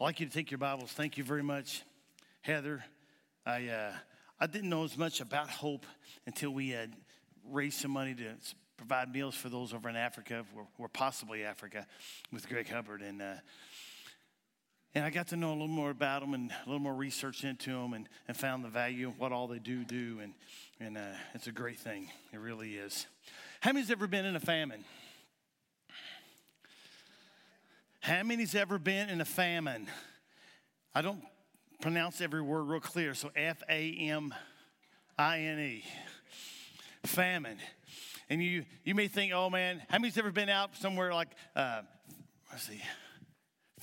I'd like you to take your Bibles. Thank you very much, Heather. I, uh, I didn't know as much about hope until we had raised some money to provide meals for those over in Africa, or, possibly Africa, with Greg Hubbard. And, uh, and I got to know a little more about them and a little more research into them and, and found the value of what all they do do. And, and uh, it's a great thing. It really is. How many's ever been in a famine? How many's ever been in a famine? I don't pronounce every word real clear, so F A M I N E. Famine. And you, you may think, oh man, how many's ever been out somewhere like, uh, let's see,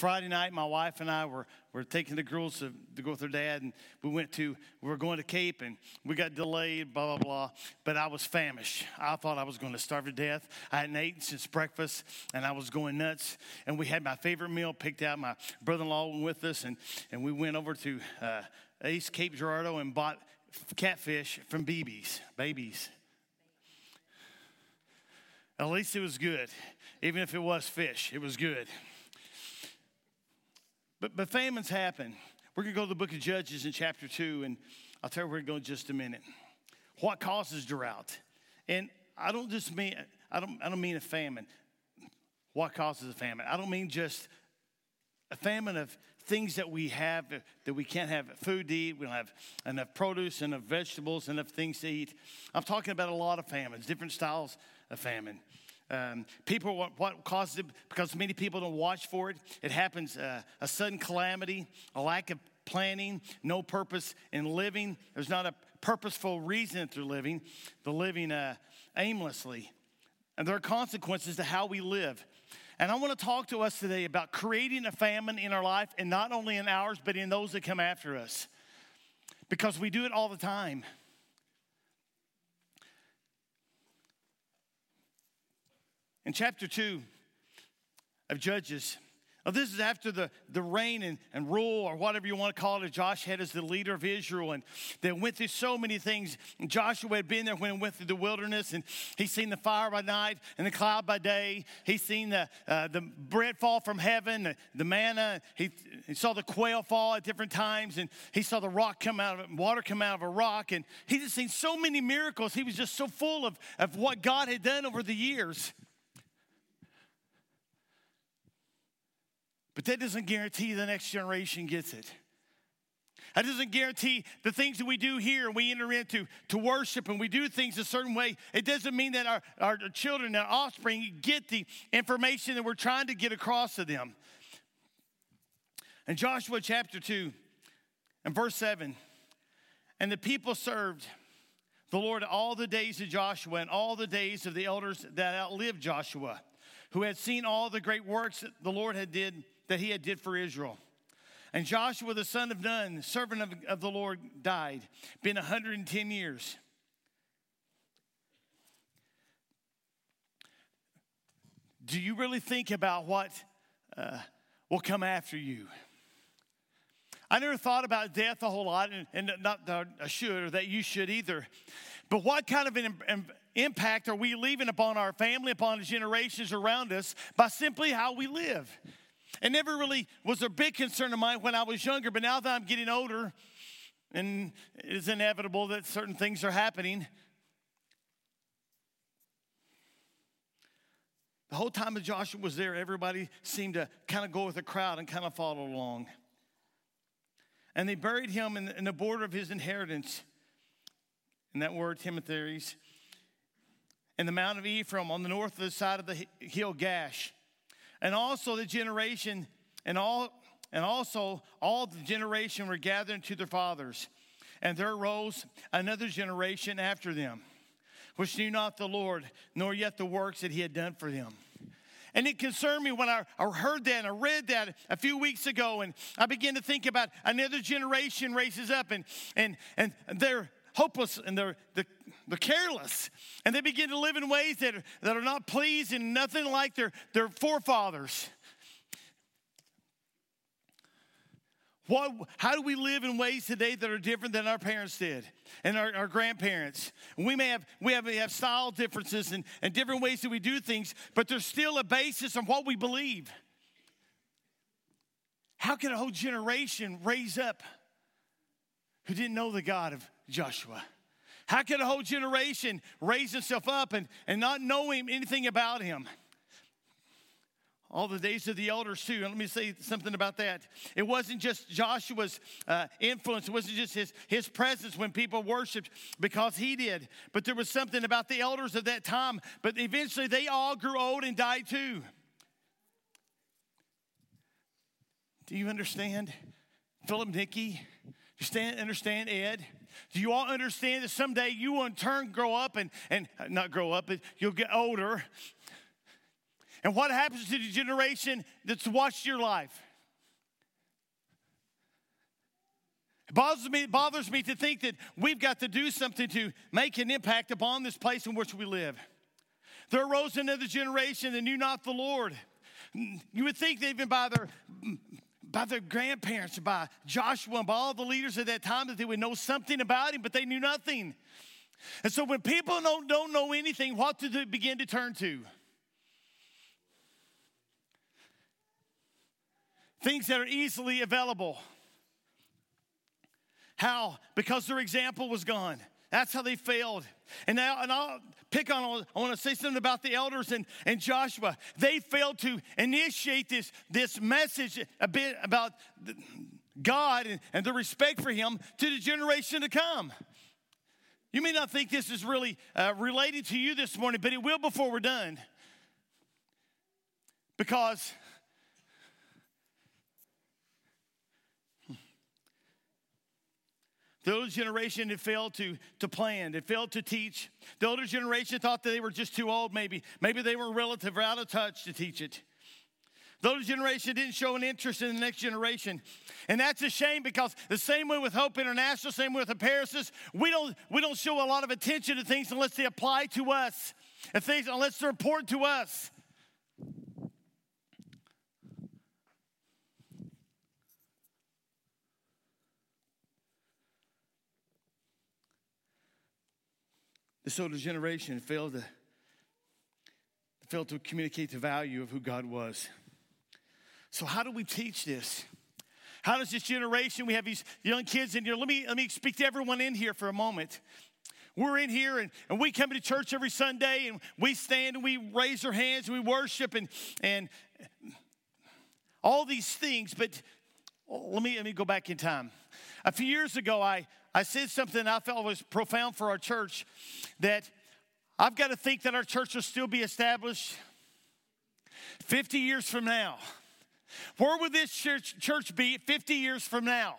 Friday night, my wife and I were, were taking the girls to, to go with their dad, and we went to, we were going to Cape, and we got delayed, blah, blah, blah. But I was famished. I thought I was going to starve to death. I hadn't eaten since breakfast, and I was going nuts. And we had my favorite meal picked out. My brother in law went with us, and, and we went over to uh, East Cape Girardeau and bought catfish from BB's, babies. At least it was good. Even if it was fish, it was good. But, but famines happen. We're going to go to the book of Judges in chapter 2, and I'll tell you where to go in just a minute. What causes drought? And I don't just mean, I don't, I don't mean a famine. What causes a famine? I don't mean just a famine of things that we have that we can't have food to eat. We don't have enough produce, enough vegetables, enough things to eat. I'm talking about a lot of famines, different styles of famine. Um, people, what, what, causes it? Because many people don't watch for it. It happens uh, a sudden calamity, a lack of planning, no purpose in living. There's not a purposeful reason through living, the living uh, aimlessly. And there are consequences to how we live. And I want to talk to us today about creating a famine in our life, and not only in ours, but in those that come after us. Because we do it all the time. In chapter 2 of Judges, now, this is after the, the reign and, and rule, or whatever you want to call it, Josh had as the leader of Israel. And they went through so many things. And Joshua had been there when he went through the wilderness, and he's seen the fire by night and the cloud by day. He's seen the, uh, the bread fall from heaven, the, the manna. He, he, saw the quail fall at different times, and he saw the rock come out of water come out of a rock. And he just seen so many miracles. He was just so full of, of what God had done over the years. But that doesn't guarantee the next generation gets it. That doesn't guarantee the things that we do here and we enter into to worship and we do things a certain way. It doesn't mean that our, our children, our offspring get the information that we're trying to get across to them. In Joshua chapter 2 and verse 7, and the people served the Lord all the days of Joshua and all the days of the elders that outlived Joshua, who had seen all the great works that the Lord had did that he had did for Israel. And Joshua, the son of Nun, servant of, of the Lord, died, been 110 years. Do you really think about what uh, will come after you? I never thought about death a whole lot, and, and not that I should or that you should either. But what kind of an impact are we leaving upon our family, upon the generations around us by simply how we live? It never really was a big concern of mine when I was younger, but now that I'm getting older, and it is inevitable that certain things are happening. The whole time that Joshua was there, everybody seemed to kind of go with the crowd and kind of follow along. And they buried him in the, in the border of his inheritance. And that word, Timnath-heres, in the Mount of Ephraim on the north of the side of the hill Gaash and also the generation and all and also all the generation were gathered to their fathers. And there arose another generation after them which knew not the lord nor yet the works that he had done for them. And it concerned me when I, I heard that and I read that a few weeks ago and i began to think about another generation raises up and and and they're hopeless and they're, they're, they're careless. And they begin to live in ways that are, that are not pleasing, nothing like their, their forefathers. What, how do we live in ways today that are different than our parents did and our, our grandparents? We may have we have, we have style differences and, and different ways that we do things, but there's still a basis on what we believe. how can a whole generation raise up who didn't know the God of Joshua? How could a whole generation raise itself up and, and not know him, anything about him? all the days of the elders too. And let me say something about that. It wasn't just Joshua's uh, influence, it wasn't just his, his presence when people worshiped because he did, but there was something about the elders of that time. But eventually they all grew old and died too. Do you understand? Philip Nicky, you stand, understand Ed? Do you all understand that someday you will in turn grow up and, and not grow up, but you'll get older and what happens to the generation that's watched your life? It bothers me, it bothers me to think that we've got to do something to make an impact upon this place in which we live. There arose another generation that knew not the Lord. You would think that even by their by their grandparents, by Joshua, and by all the leaders at that time, that they would know something about him, but they knew nothing. And so when people don't, don't know anything, what do they begin to turn to? things that are easily available. How? Because their example was gone. That's how they failed. And now, and I'll pick on, I want to say something about the elders and, and Joshua. They failed to initiate this, this message a bit about God and, and the respect for Him to the generation to come. You may not think this is really uh, related to you this morning, but it will before we're done. Because The older generation had failed to, to plan, had failed to teach. The older generation thought that they were just too old, maybe. Maybe they were relative or out of touch to teach it. The older generation didn't show an interest in the next generation. And that's a shame because the same way with Hope International, same way with Apeirosis, we don't, we don't show a lot of attention to things unless they apply to us, and things, unless they're important to us. This older generation failed to, failed to communicate the value of who God was. So, how do we teach this? How does this generation, we have these young kids in here. Let me, let me speak to everyone in here for a moment. We're in here and, and we come to church every Sunday and we stand and we raise our hands and we worship and, and all these things. But oh, let me, let me go back in time. A few years ago, I, I said something I felt was profound for our church that I've got to think that our church will still be established 50 years from now. Where would this church, church be 50 years from now?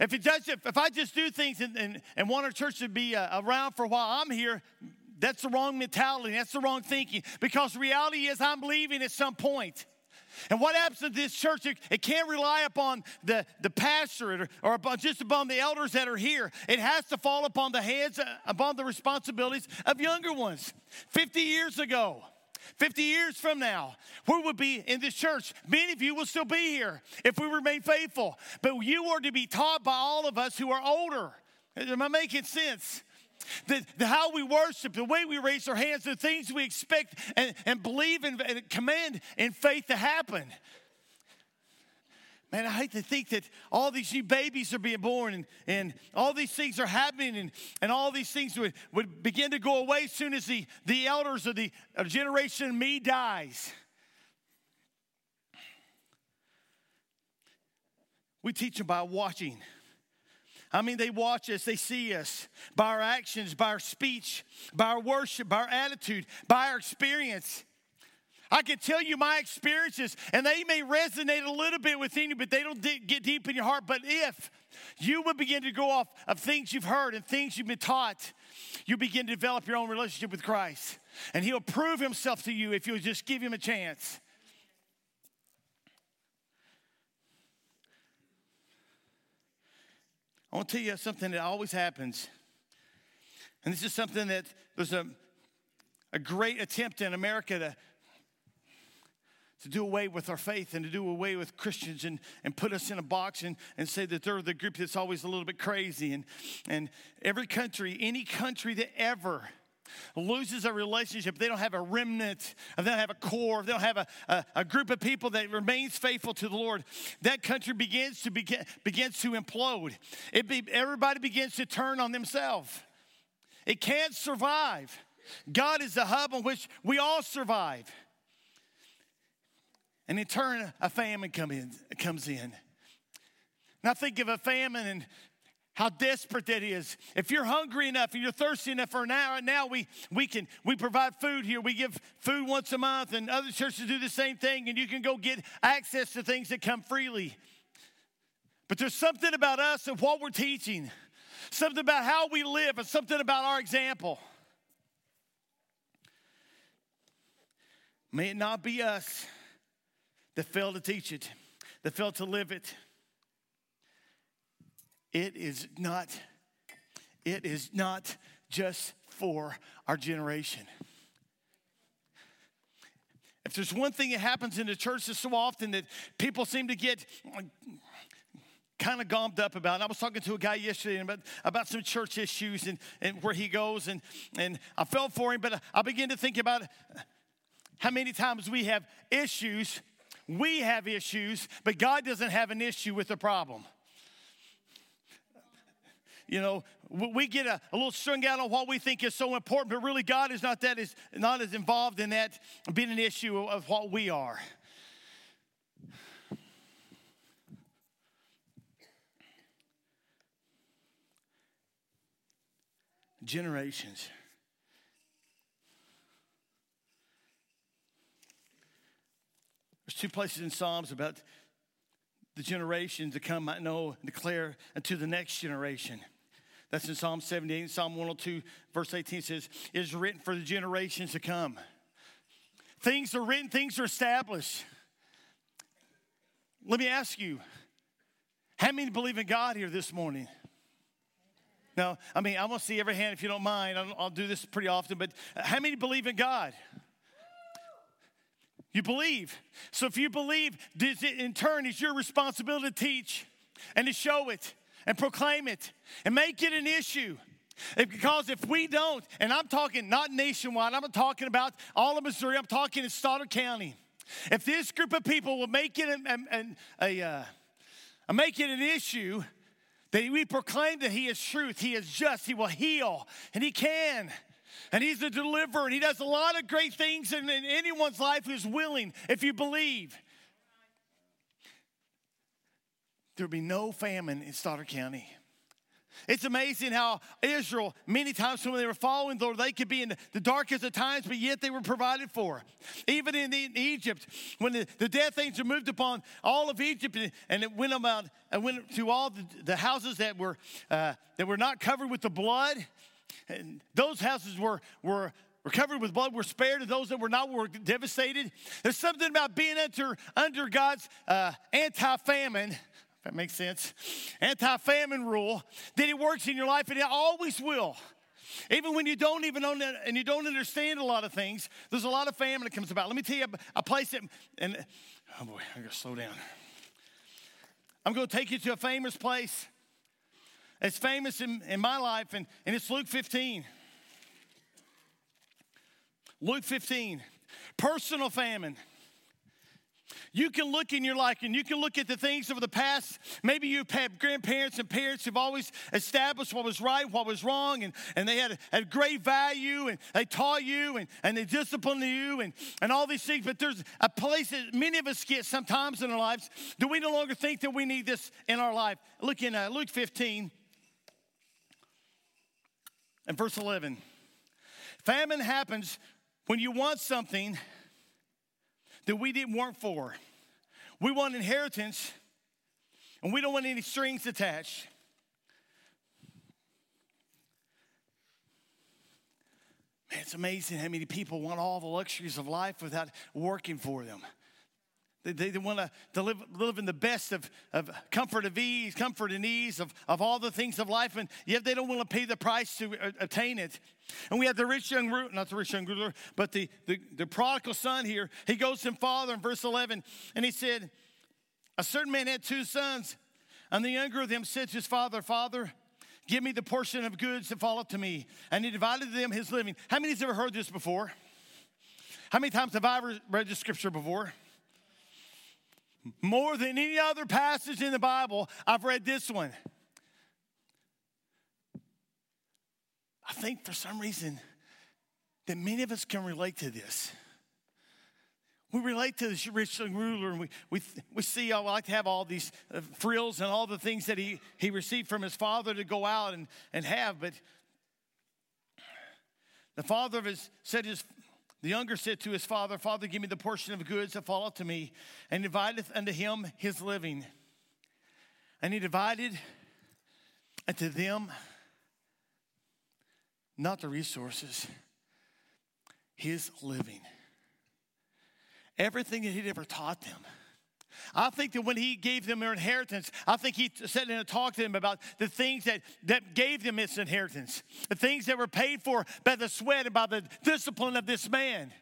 If it does, if, if I just do things and, and, and want our church to be uh, around for a while, I'm here. That's the wrong mentality. That's the wrong thinking. Because reality is, I'm leaving at some point. And what happens to this church? It, can't rely upon the, the pastor or, or just upon the elders that are here. It has to fall upon the heads, uh, upon the responsibilities of younger ones. 50 years ago, 50 years from now, who would be in this church? Many of you will still be here if we remain faithful. But you are to be taught by all of us who are older. Am I making sense? The, the, how we worship, the way we raise our hands, the things we expect and, and believe and, and command in faith to happen. Man, I hate to think that all these new babies are being born and, and all these things are happening and, and all these things would, would begin to go away as soon as the, the elders of the of generation me dies. We teach them by watching. I mean, they watch us, they see us by our actions, by our speech, by our worship, by our attitude, by our experience. I can tell you my experiences, and they may resonate a little bit within you, but they don't get deep in your heart. But if you would begin to go off of things you've heard and things you've been taught, you begin to develop your own relationship with Christ. And He'll prove Himself to you if you'll just give Him a chance. I want to tell you something that always happens. And this is something that there's a, a great attempt in America to, to do away with our faith and to do away with Christians and, and put us in a box and, and say that they're the group that's always a little bit crazy. And, and every country, any country that ever loses a relationship, they don't have a remnant, they don't have a core, they don't have a, a, a, group of people that remains faithful to the Lord, that country begins to begin, begins to implode. It be, everybody begins to turn on themselves. It can't survive. God is the hub on which we all survive. And in turn, a famine come in, comes in. Now think of a famine and how desperate that is. If you're hungry enough and you're thirsty enough for now, right now we, we can we provide food here. We give food once a month, and other churches do the same thing, and you can go get access to things that come freely. But there's something about us and what we're teaching, something about how we live, and something about our example. May it not be us that fail to teach it, that fail to live it. It is not, it is not just for our generation. If there's one thing that happens in the church so often that people seem to get kind of gummed up about. I was talking to a guy yesterday about, about some church issues and, and where he goes, and, and I felt for him, but I began to think about how many times we have issues. We have issues, but God doesn't have an issue with the problem you know, we get a, a, little strung out on what we think is so important, but really God is not that is not as involved in that being an issue of, what we are. Generations. There's two places in Psalms about the generations to come might know and declare unto the next generation. That's in Psalm 78. Psalm 102, verse 18 says, It is written for the generations to come. Things are written, things are established. Let me ask you, how many believe in God here this morning? Now, I mean, I want to see every hand if you don't mind. I'll, do this pretty often, but how many believe in God? You believe. So if you believe, this in turn is your responsibility to teach and to show it and proclaim it and make it an issue. Because if we don't, and I'm talking not nationwide, I'm talking about all of Missouri, I'm talking in Stoddard County. If this group of people will make it a, a, a, a make it an issue, that we proclaim that He is truth, He is just, He will heal, and He can. And He's a deliverer, and He does a lot of great things in, in anyone's life who's willing, if you believe. There'd be no famine in Stoddard County. It's amazing how Israel, many times when they were following the Lord, they could be in the darkest of times, but yet they were provided for. Even in, Egypt, when the, the death angel moved upon all of Egypt and it went about and went to all the, the houses that were uh, that were not covered with the blood, and those houses were were covered with blood, were spared, and those that were not were devastated. There's something about being under, under God's uh, anti famine that makes sense. Anti famine rule that it works in your life and it always will. Even when you don't even own and you don't understand a lot of things, there's a lot of famine that comes about. Let me tell you a, place that, and oh boy, I gotta slow down. I'm gonna take you to a famous place. It's famous in, in my life, and, and it's Luke 15. Luke 15. Personal famine. You can look in your life and you can look at the things of the past. Maybe you've grandparents and parents who've always established what was right, what was wrong, and, and they had, had great value and they taught you and, and they disciplined you and, and all these things. But there's a place that many of us get sometimes in our lives Do we no longer think that we need this in our life. Look in uh, Luke 15 and verse 11. Famine happens when you want something that we didn't work for. We want inheritance, and we don't want any strings attached. Man, it's amazing how many people want all the luxuries of life without working for them. They, they, they want to live, live in the best of, of comfort of ease, comfort and ease of, of all the things of life, and yet they don't want to pay the price to uh, attain it. And we have the rich young ruler, not the rich young ruler, but the, the, the prodigal son here. He goes to him, father, in verse 11, and he said, A certain man had two sons, and the younger of them said to his father, Father, give me the portion of goods that fall to me. And he divided them his living. How many has ever heard this before? How many times have I read this scripture before? More than any other passage in the Bible, I've read this one. I think for some reason that many of us can relate to this. We relate to this rich young ruler, and we, we, we see, I like to have all these uh, frills and all the things that he, he received from his father to go out and, and have. But the father of his said, his, the younger said to his father, Father, give me the portion of goods that falleth to me, and divideth unto him his living. And he divided unto them not the resources, his living. Everything that he'd ever taught them. I think that when he gave them their inheritance, I think he sat in and talked to them about the things that, that gave them its inheritance, the things that were paid for by the sweat and by the discipline of this man.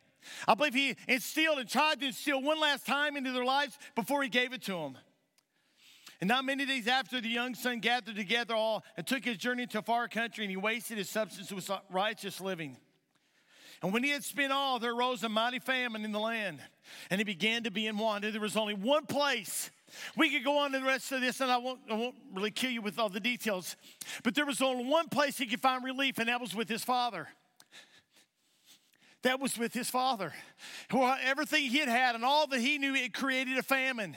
I believe he instilled and tried to instill one last time into their lives before he gave it to them. And not many days after, the young son gathered together all and took his journey to a far country, and he wasted his substance with righteous living. And when he had spent all, there arose a mighty famine in the land, and he began to be in want. There was only one place. We could go on to the rest of this, and I won't, I won't really kill you with all the details. But there was only one place he could find relief, and that was with his father. That was with his father. Everything he had had and all that he knew, it created a famine.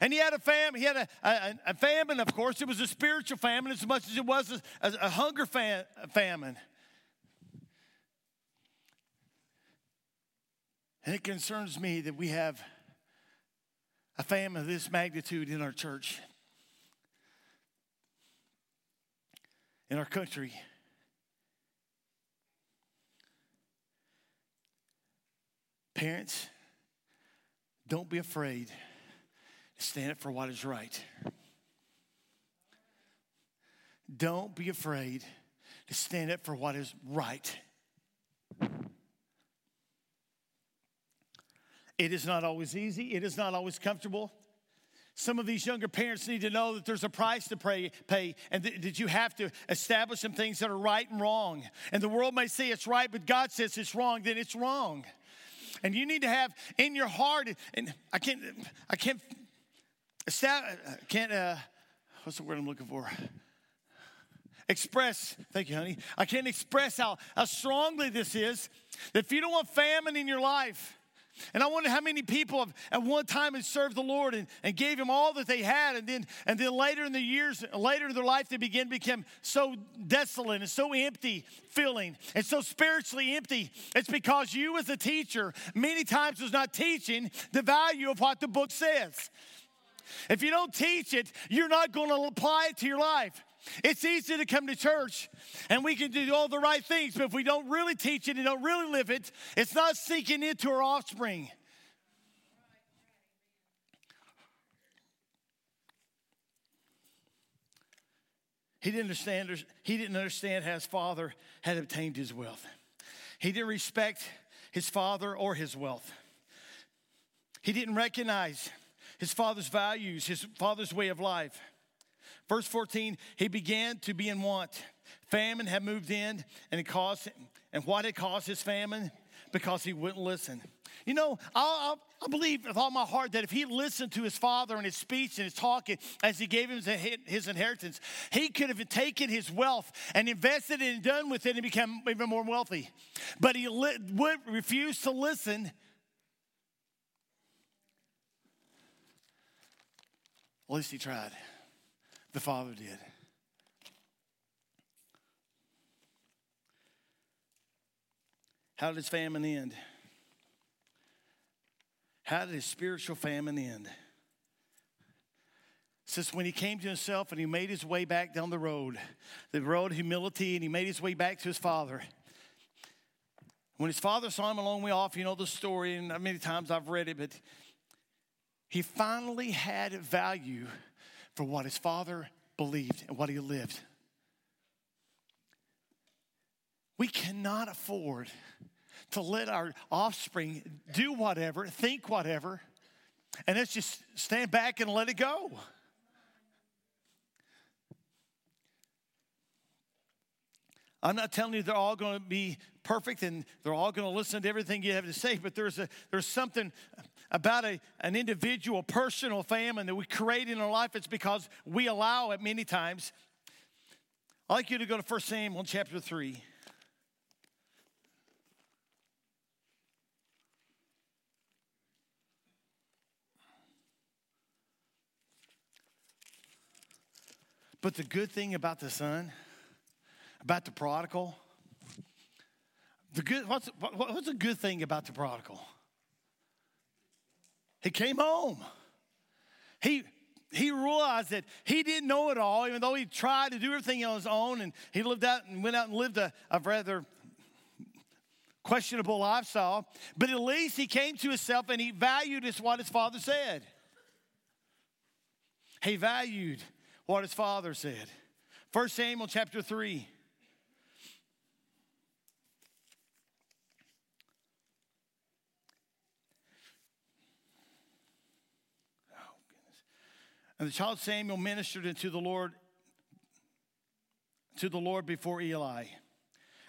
And he had a famine. He had a, a, a, famine, of course. It was a spiritual famine as much as it was a, a hunger fam- famine. And it concerns me that we have a famine of this magnitude in our church, in our country. Parents, don't be afraid to Stand up for what is right. Don't be afraid to stand up for what is right. It is not always easy, it is not always comfortable. Some of these younger parents need to know that there's a price to pay, pay and th- that you have to establish some things that are right and wrong. And the world may say it's right, but God says it's wrong, then it's wrong. And you need to have in your heart, and I can't, I can't can't, uh, what's the word I'm looking for? Express, thank you, honey. I can't express how, how strongly this is that if you don't want famine in your life, and I wonder how many people have at one time had served the Lord and, and gave him all that they had, and then and then later in the years, later in their life, they begin to become so desolate and so empty feeling and so spiritually empty. It's because you as a teacher many times was not teaching the value of what the book says. If you don't teach it, you're not going to apply it to your life. It's easy to come to church and we can do all the right things, but if we don't really teach it and don't really live it, it's not sinking into our offspring. He didn't understand, he didn't understand how his father had obtained his wealth. He didn't respect his father or his wealth. He didn't recognize his father's values, his father's way of life. Verse 14, he began to be in want. Famine had moved in, and it caused, and what had caused his famine? Because he wouldn't listen. You know, I, I, I, believe with all my heart that if he listened to his father and his speech and his talking as he gave him his inheritance, he could have taken his wealth and invested it and done with it and become even more wealthy. But he li- would refuse to listen At least he tried. The Father did. How did his famine end? How did his spiritual famine end? Since when he came to himself and he made his way back down the road, the road humility, and he made his way back to his father. When his father saw him a long way off, you know the story, and many times I've read it, but he finally had value for what his father believed and what he lived. We cannot afford to let our offspring do whatever, think whatever, and let's just stand back and let it go. I'm not telling you they're all going to be perfect and they're all going to listen to everything you have to say, but there's, a, there's something about a, an individual, personal famine that we create in our life. It's because we allow it many times. I'd like you to go to 1 Samuel chapter 3. But the good thing about the son, about the prodigal, the good, what's, what's the good thing about the prodigal? He came home. He, he realized that he didn't know it all, even though he tried to do everything on his own and he lived out and went out and lived a, a rather questionable lifestyle. But at least he came to himself and he valued what his father said. He valued what his father said. 1 Samuel chapter 3. And the child Samuel ministered unto the Lord to the Lord before Eli.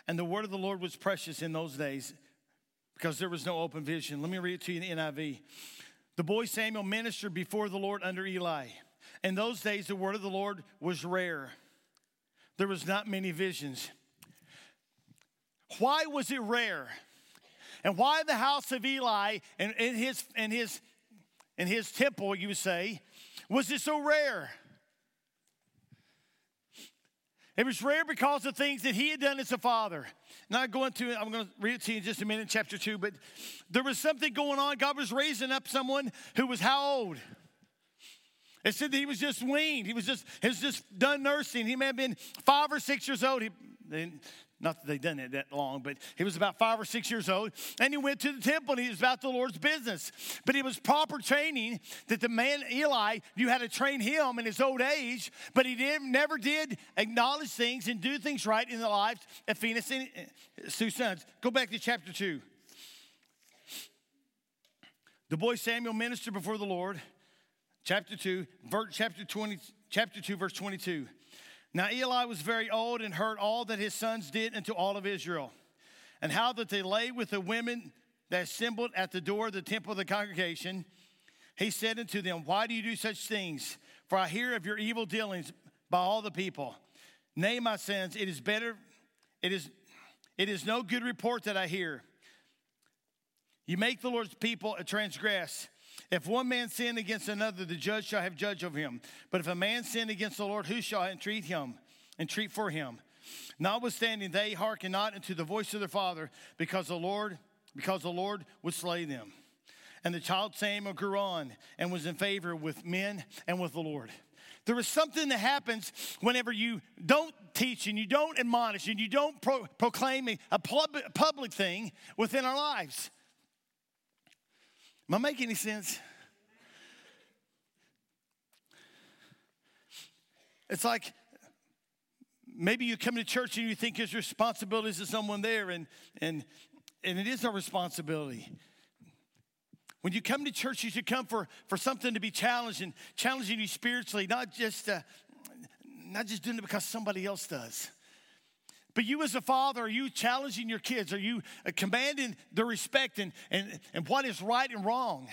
And the word of the Lord was precious in those days because there was no open vision. Let me read it to you in the NIV. The boy Samuel ministered before the Lord under Eli. In those days, the word of the Lord was rare. There was not many visions. Why was it rare? And why the house of Eli and in his in his in his temple, you say, was it so rare? It was rare because of things that he had done as a father. Not going to, I'm going to read it to you in just a minute, chapter two, but there was something going on. God was raising up someone who was how old? It said that he was just weaned. He was just, he was just done nursing. He may have been five or six years old. He, not that they'd done it that long, but he was about five or six years old. And he went to the temple and he was about the Lord's business. But it was proper training that the man, Eli, you had to train him in his old age, but he did, never did acknowledge things and do things right in the lives of Phinehas and uh, two sons. Go back to chapter 2. The boy Samuel ministered before the Lord chapter 2, chapter 20, chapter 2, verse 22. Now Eli was very old and heard all that his sons did unto all of Israel, and how that they lay with the women that assembled at the door of the temple of the congregation. He said unto them, Why do you do such things? For I hear of your evil dealings by all the people. Nay, my sons, it is better, it is, it is no good report that I hear. You make the Lord's people a transgress if one man sin against another, the judge shall have judge of him. But if a man sin against the Lord, who shall entreat him, entreat for him? Notwithstanding, they hearken not unto the voice of their father, because the Lord, because the Lord would slay them. And the child Samuel grew on and was in favor with men and with the Lord. There is something that happens whenever you don't teach and you don't admonish and you don't pro- proclaim a public thing within our lives. Am I making any sense? It's like maybe you come to church and you think it's responsibilities of someone there, and, and, and it is our responsibility. When you come to church, you should come for, for something to be challenged and challenging you spiritually, not just, uh, not just doing it because somebody else does. But you, as a father, are you challenging your kids? Are you uh, commanding the respect and, and, and what is right and wrong?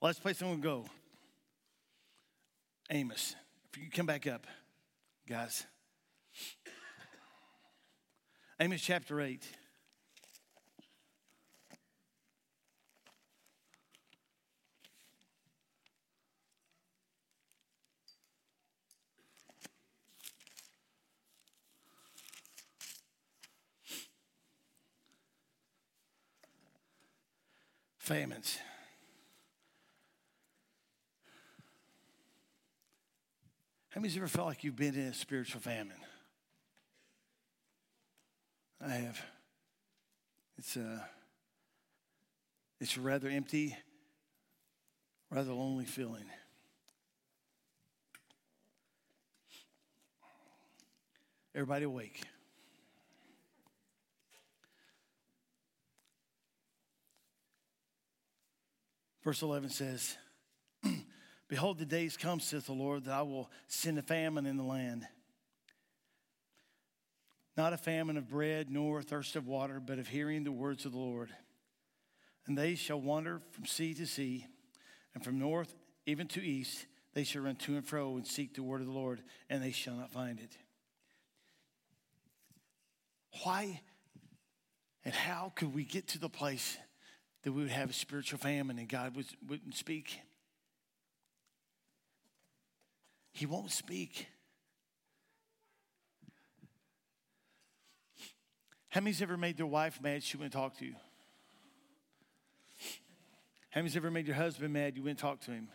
Last place I'm going to go Amos. If you come back up, guys. Amos chapter 8. Famines. How many's ever felt like you've been in a spiritual famine? I have. It's a, uh, it's a rather empty, rather lonely feeling. Everybody awake. Verse 11 says, Behold, the days come, saith the Lord, that I will send a famine in the land. Not a famine of bread, nor thirst of water, but of hearing the words of the Lord. And they shall wander from sea to sea, and from north even to east. They shall run to and fro and seek the word of the Lord, and they shall not find it. Why and how could we get to the place that we would have a spiritual famine and God would, wouldn't speak? He won't speak. How many's ever made their wife mad she wouldn't talk to you? How many's ever made your husband mad you wouldn't talk to him?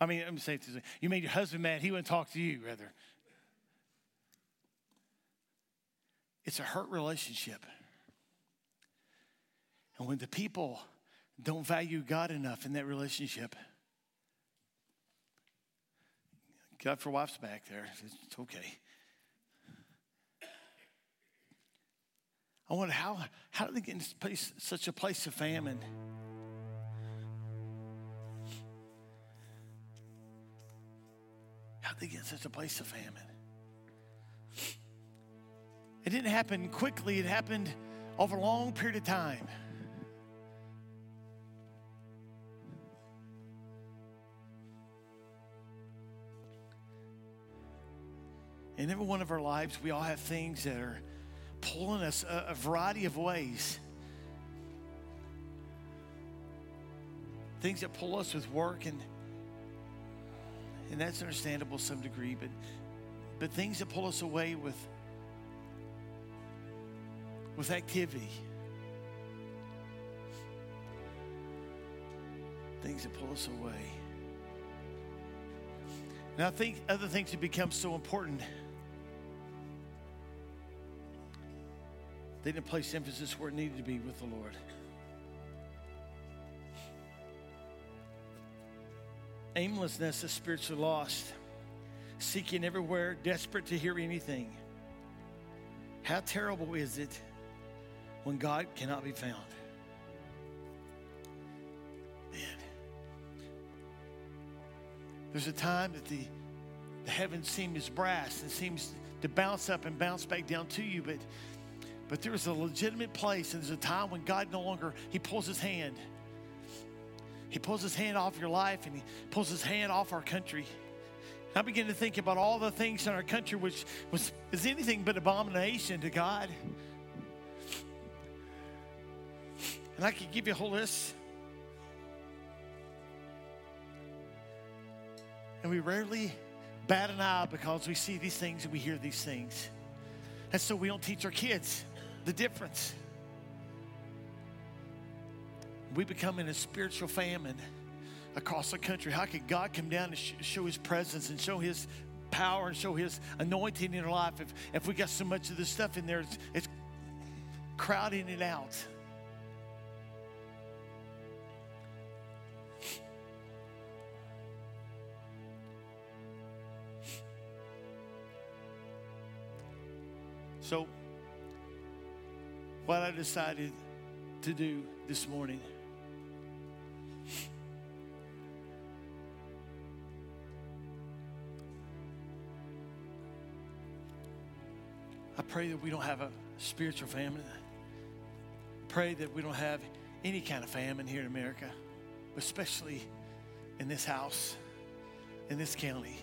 I mean, let me say this. You made your husband mad, he wouldn't talk to you, rather. It's a hurt relationship. And when the people don't value God enough in that relationship, God for wife's back there. It's okay. I wonder how how did they get in place, such a place of famine? How did they get such a place of famine? It didn't happen quickly, it happened over a long period of time. In every one of our lives, we all have things that are pulling us a, a variety of ways. Things that pull us with work and and that's understandable to some degree, but but things that pull us away with with activity. Things that pull us away. And I think other things have become so important. They didn't place emphasis where it needed to be with the Lord. Aimlessness is spiritually lost, seeking everywhere, desperate to hear anything. How terrible is it when God cannot be found? There's a time that the, the heavens seem as brass and seems to bounce up and bounce back down to you, but but there is a legitimate place, and there's a time when God no longer, He pulls His hand. He pulls His hand off your life and He pulls His hand off our country. And I begin to think about all the things in our country which was is anything but abomination to God. And I could give you a whole list. And we rarely bat an eye because we see these things and we hear these things. And so we don't teach our kids the difference. We become in a spiritual famine across the country. How could God come down and sh- show His presence and show His power and show His anointing in our life if, if we got so much of this stuff in there, it's, it's crowding it out. So, what I decided to do this morning. I pray that we don't have a spiritual famine. Pray that we don't have any kind of famine here in America, especially in this house, in this county.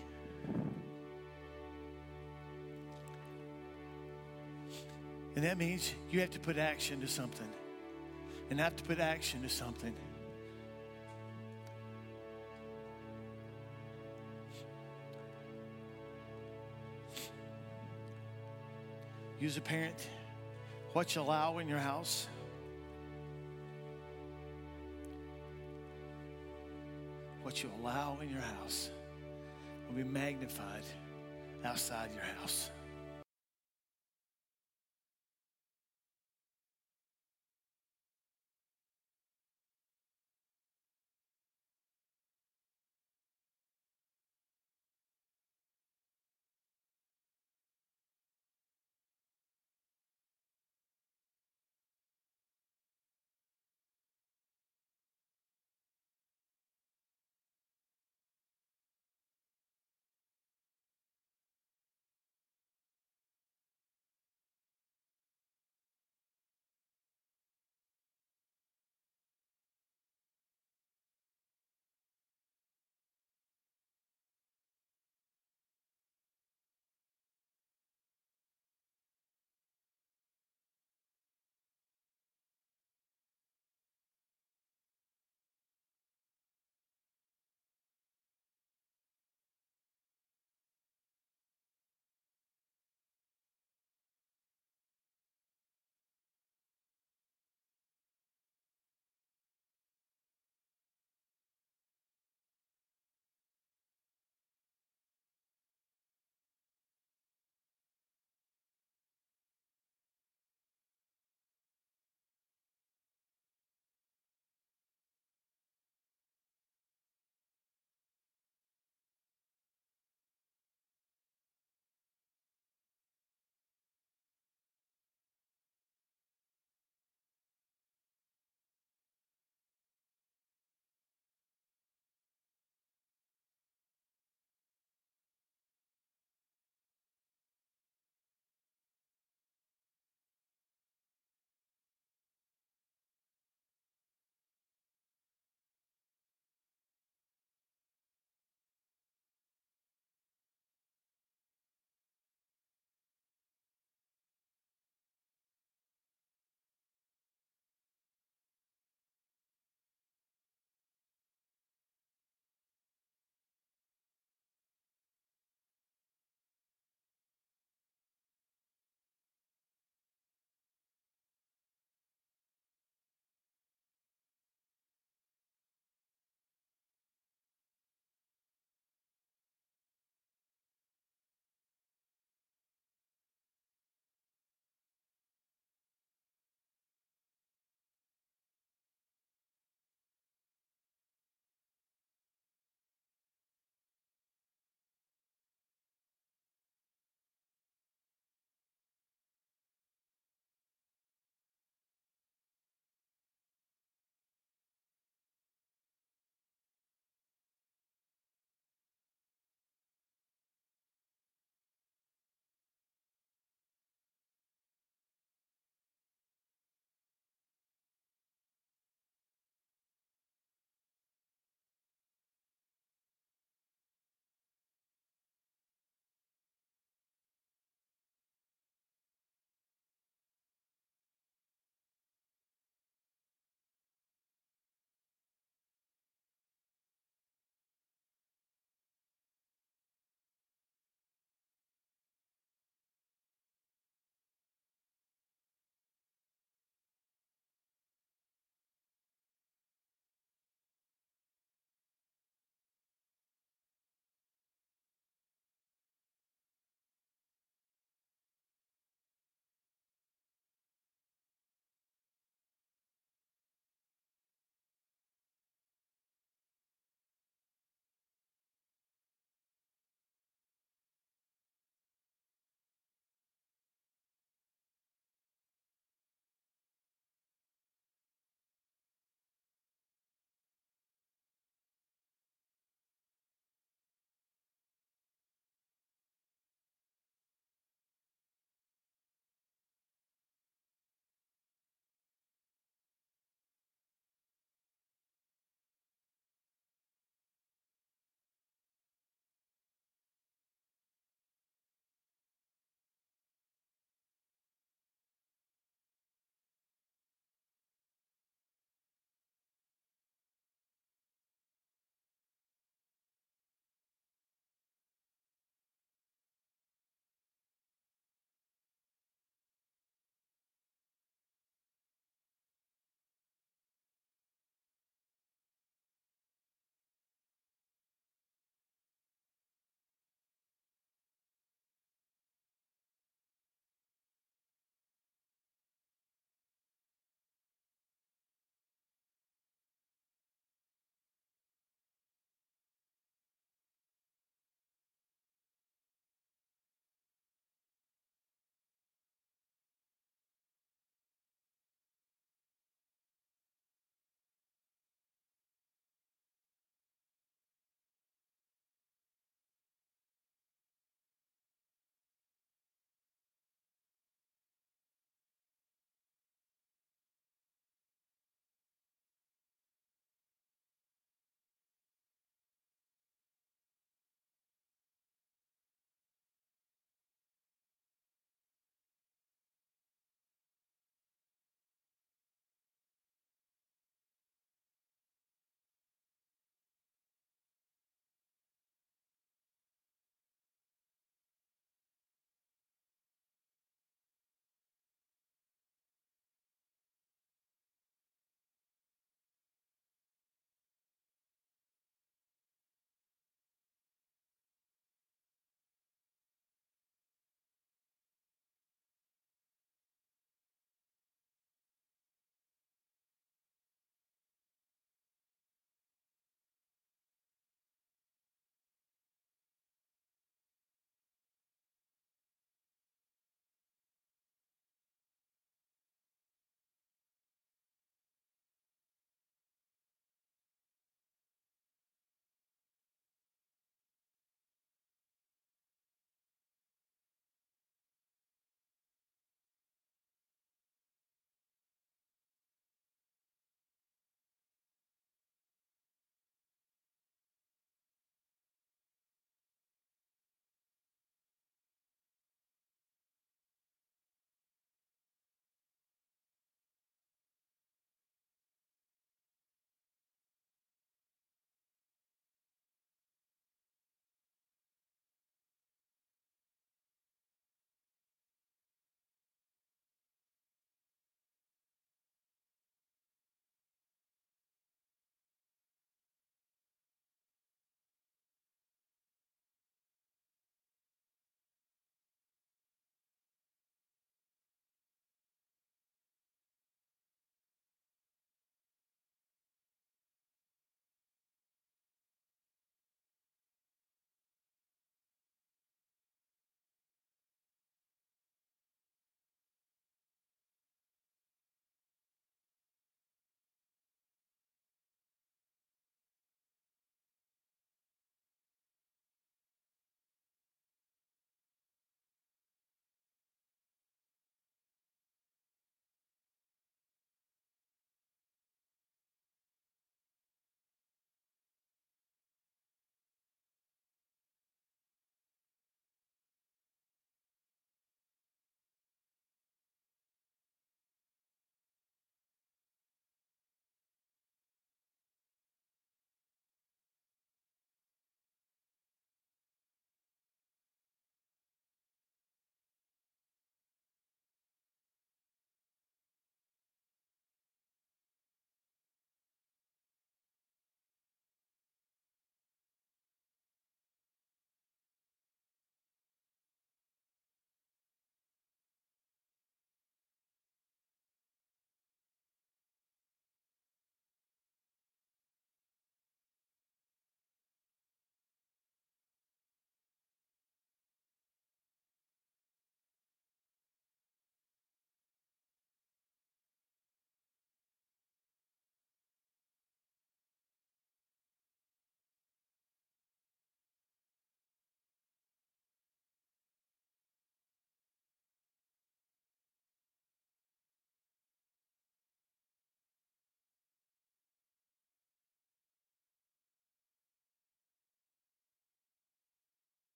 And that means you have to put action to something. And I have to put action to something. You as a parent, what you allow in your house. What you allow in your house will be magnified outside your house.